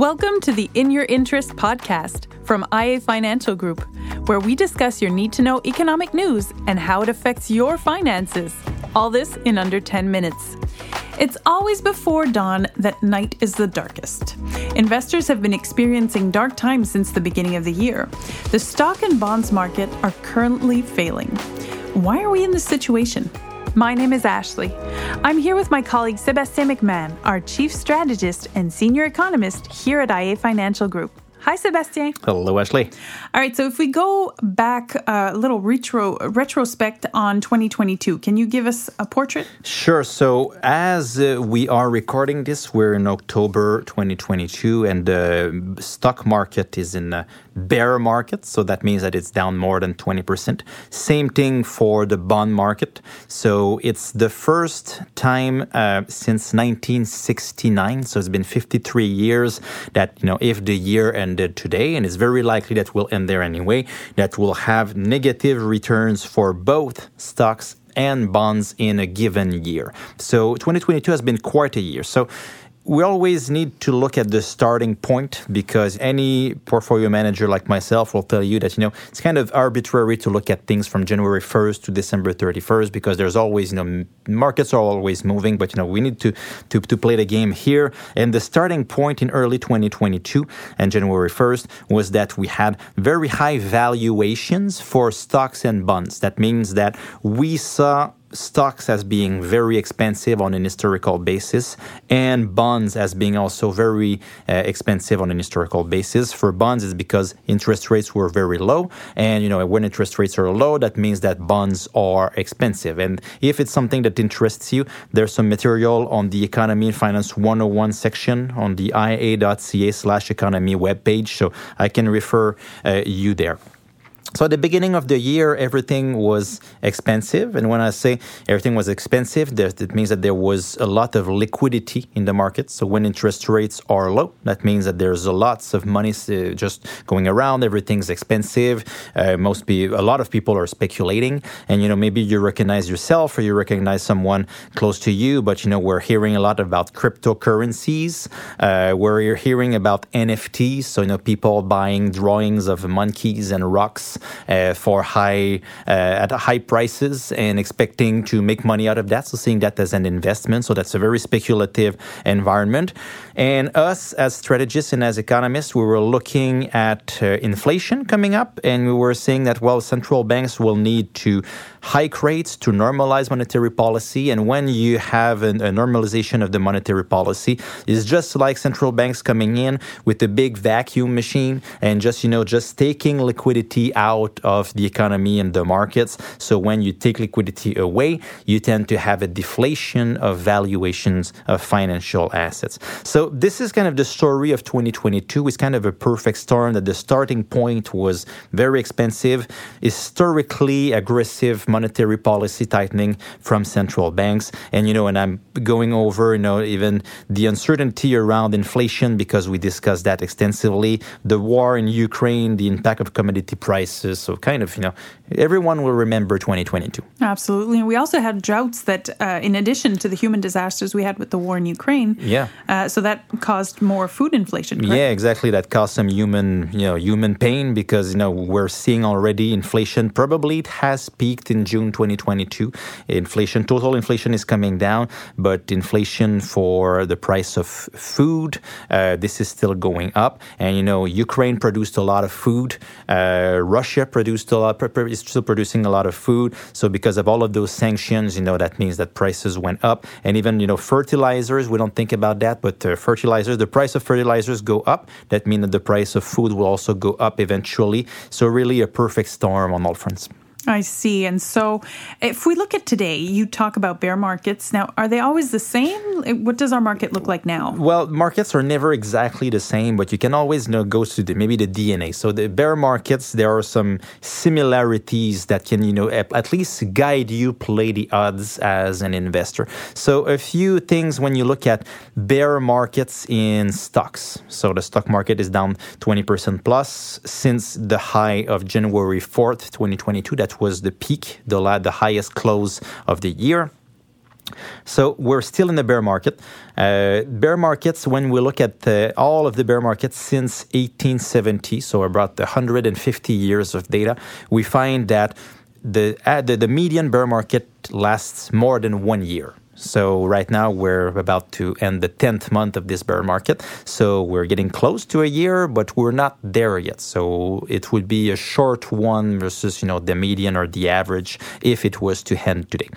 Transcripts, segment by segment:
Welcome to the In Your Interest podcast from IA Financial Group, where we discuss your need to know economic news and how it affects your finances. All this in under 10 minutes. It's always before dawn that night is the darkest. Investors have been experiencing dark times since the beginning of the year. The stock and bonds market are currently failing. Why are we in this situation? My name is Ashley. I'm here with my colleague Sebastien McMahon, our chief strategist and senior economist here at IA Financial Group. Hi, Sebastien. Hello, Ashley. All right, so if we go back uh, a little retro retrospect on 2022, can you give us a portrait? Sure. So, as uh, we are recording this, we're in October 2022, and the stock market is in a bear market. So, that means that it's down more than 20%. Same thing for the bond market. So, it's the first time uh, since 1969. So, it's been 53 years that, you know, if the year and ended today, and it's very likely that will end there anyway, that will have negative returns for both stocks and bonds in a given year. So 2022 has been quite a year. So we always need to look at the starting point because any portfolio manager like myself will tell you that you know it's kind of arbitrary to look at things from January 1st to December 31st because there's always you know markets are always moving but you know we need to to, to play the game here. And the starting point in early 2022 and January 1st was that we had very high valuations for stocks and bonds. That means that we saw stocks as being very expensive on an historical basis and bonds as being also very uh, expensive on an historical basis. For bonds is because interest rates were very low and you know when interest rates are low that means that bonds are expensive. And if it's something that interests you there's some material on the economy and finance 101 section on the ia.ca slash economy webpage so i can refer uh, you there so at the beginning of the year, everything was expensive. And when I say everything was expensive, that means that there was a lot of liquidity in the market. So when interest rates are low, that means that there's a lots of money uh, just going around. Everything's expensive. Uh, most be a lot of people are speculating. And you know maybe you recognize yourself or you recognize someone close to you. But you know we're hearing a lot about cryptocurrencies. Uh, we're hearing about NFTs. So you know people buying drawings of monkeys and rocks for high uh, at high prices and expecting to make money out of that. So seeing that as an investment. So that's a very speculative environment. And us as strategists and as economists, we were looking at uh, inflation coming up, and we were seeing that well, central banks will need to hike rates to normalize monetary policy. And when you have an, a normalization of the monetary policy, it's just like central banks coming in with a big vacuum machine and just, you know, just taking liquidity out of the economy and the markets. So when you take liquidity away, you tend to have a deflation of valuations of financial assets. So this is kind of the story of 2022. It's kind of a perfect storm that the starting point was very expensive, historically aggressive monetary policy tightening from central banks. And, you know, and I'm going over, you know, even the uncertainty around inflation because we discussed that extensively, the war in Ukraine, the impact of commodity prices. So, kind of, you know, everyone will remember 2022. Absolutely. And we also had droughts that, uh, in addition to the human disasters we had with the war in Ukraine. Yeah. Uh, so that caused more food inflation. Correct? Yeah, exactly. That caused some human, you know, human pain because, you know, we're seeing already inflation. Probably it has peaked in June 2022. Inflation, total inflation is coming down, but inflation for the price of food, uh, this is still going up. And you know, Ukraine produced a lot of food. Uh, Russia produced a lot, is still producing a lot of food. So because of all of those sanctions, you know, that means that prices went up. And even you know, fertilizers, we don't think about that, but uh, fertilizers, the price of fertilizers go up. That means that the price of food will also go up eventually. So really, a perfect storm on all fronts. I see. And so, if we look at today, you talk about bear markets. Now, are they always the same? What does our market look like now? Well, markets are never exactly the same, but you can always know, go to the, maybe the DNA. So, the bear markets, there are some similarities that can, you know, at least guide you play the odds as an investor. So, a few things when you look at bear markets in stocks. So, the stock market is down 20% plus since the high of January 4th, 2022. That was the peak, the, the highest close of the year. So we're still in the bear market. Uh, bear markets, when we look at the, all of the bear markets since 1870, so about 150 years of data, we find that the, uh, the, the median bear market lasts more than one year. So right now we're about to end the 10th month of this bear market. So we're getting close to a year, but we're not there yet. So it would be a short one versus, you know, the median or the average if it was to end today.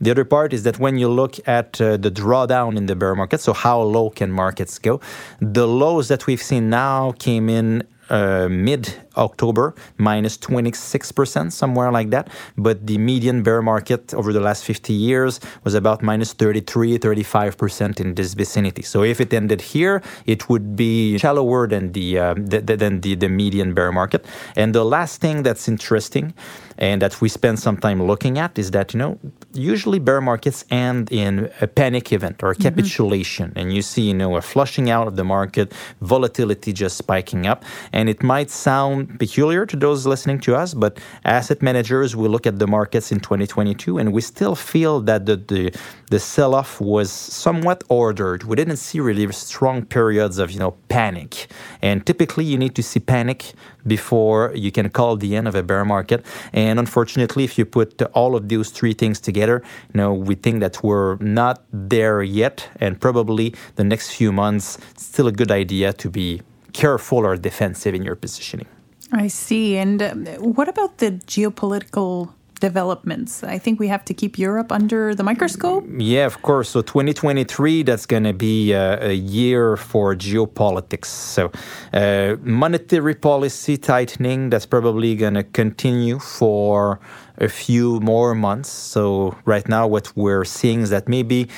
The other part is that when you look at uh, the drawdown in the bear market, so how low can markets go? The lows that we've seen now came in uh, mid October, minus 26%, somewhere like that. But the median bear market over the last 50 years was about minus 33, 35% in this vicinity. So if it ended here, it would be shallower than the, uh, the, than the, the median bear market. And the last thing that's interesting and that we spend some time looking at is that, you know, usually bear markets end in a panic event or a capitulation. Mm-hmm. And you see, you know, a flushing out of the market, volatility just spiking up. And it might sound peculiar to those listening to us, but asset managers we look at the markets in 2022 and we still feel that the, the, the sell off was somewhat ordered. We didn't see really strong periods of, you know, panic. And typically you need to see panic before you can call the end of a bear market. And unfortunately, if you put all of those three things together, you know, we think that we're not there yet. And probably the next few months, still a good idea to be careful or defensive in your positioning. I see. And um, what about the geopolitical developments? I think we have to keep Europe under the microscope. Yeah, of course. So 2023, that's going to be a, a, year for geopolitics. So uh, monetary policy tightening, that's probably going to continue for a few more months. So right now, what we're seeing is that maybe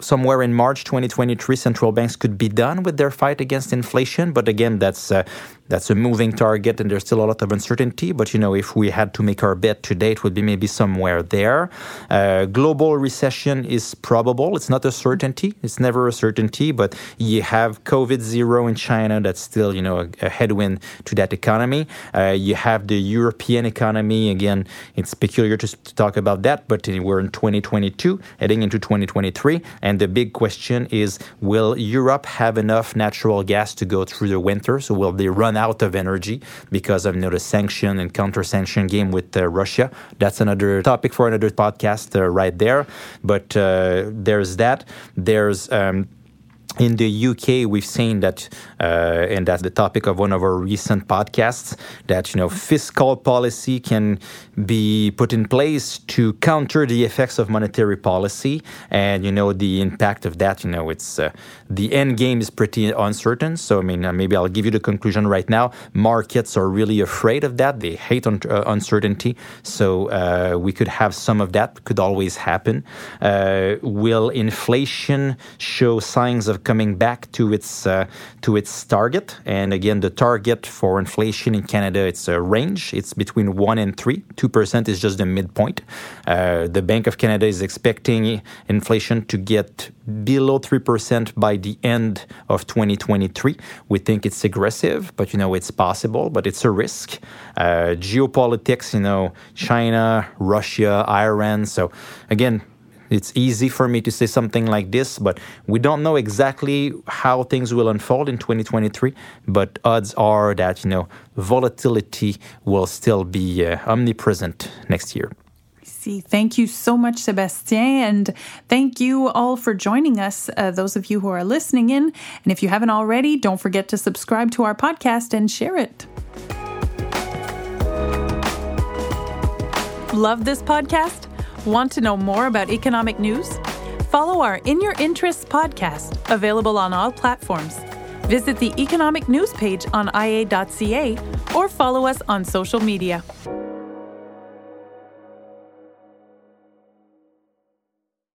somewhere in March 2023, central banks could be done with their fight against inflation. But again, that's uh, that's a moving target and there's still a lot of uncertainty. But, you know, if we had to make our bet today, it would be maybe somewhere there. Uh, global recession is probable. It's not a certainty. It's never a certainty, but you have COVID zero in China. That's still, you know, a, a headwind to that economy. Uh, you have the European economy. Again, it's peculiar to, to talk about that, but we're in 2022, heading into 2023. And the big question is, will Europe have enough natural gas to go through the winter? So will they run out of energy because of you know, the sanction and counter sanction game with uh, Russia. That's another topic for another podcast uh, right there. But uh, there's that. There's um, in the UK, we've seen that, uh, and that's the topic of one of our recent podcasts, that you know fiscal policy can be put in place to counter the effects of monetary policy, and you know the impact of that. You know, it's uh, the end game is pretty uncertain. So I mean, uh, maybe I'll give you the conclusion right now. Markets are really afraid of that. They hate un- uh, uncertainty. So uh, we could have some of that. Could always happen. Uh, will inflation show signs of coming back to its uh, to its target. And again, the target for inflation in Canada it's a range. It's between one and three. Two percent is just the midpoint. Uh, the Bank of Canada is expecting inflation to get below three percent by the end of 2023. We think it's aggressive, but you know it's possible, but it's a risk. Uh, geopolitics, you know, China, Russia, Iran. So again it's easy for me to say something like this, but we don't know exactly how things will unfold in 2023. But odds are that, you know, volatility will still be uh, omnipresent next year. See, thank you so much, Sebastien, and thank you all for joining us, uh, those of you who are listening in. And if you haven't already, don't forget to subscribe to our podcast and share it. Love this podcast? Want to know more about economic news? Follow our In Your Interests podcast, available on all platforms. Visit the economic news page on ia.ca or follow us on social media.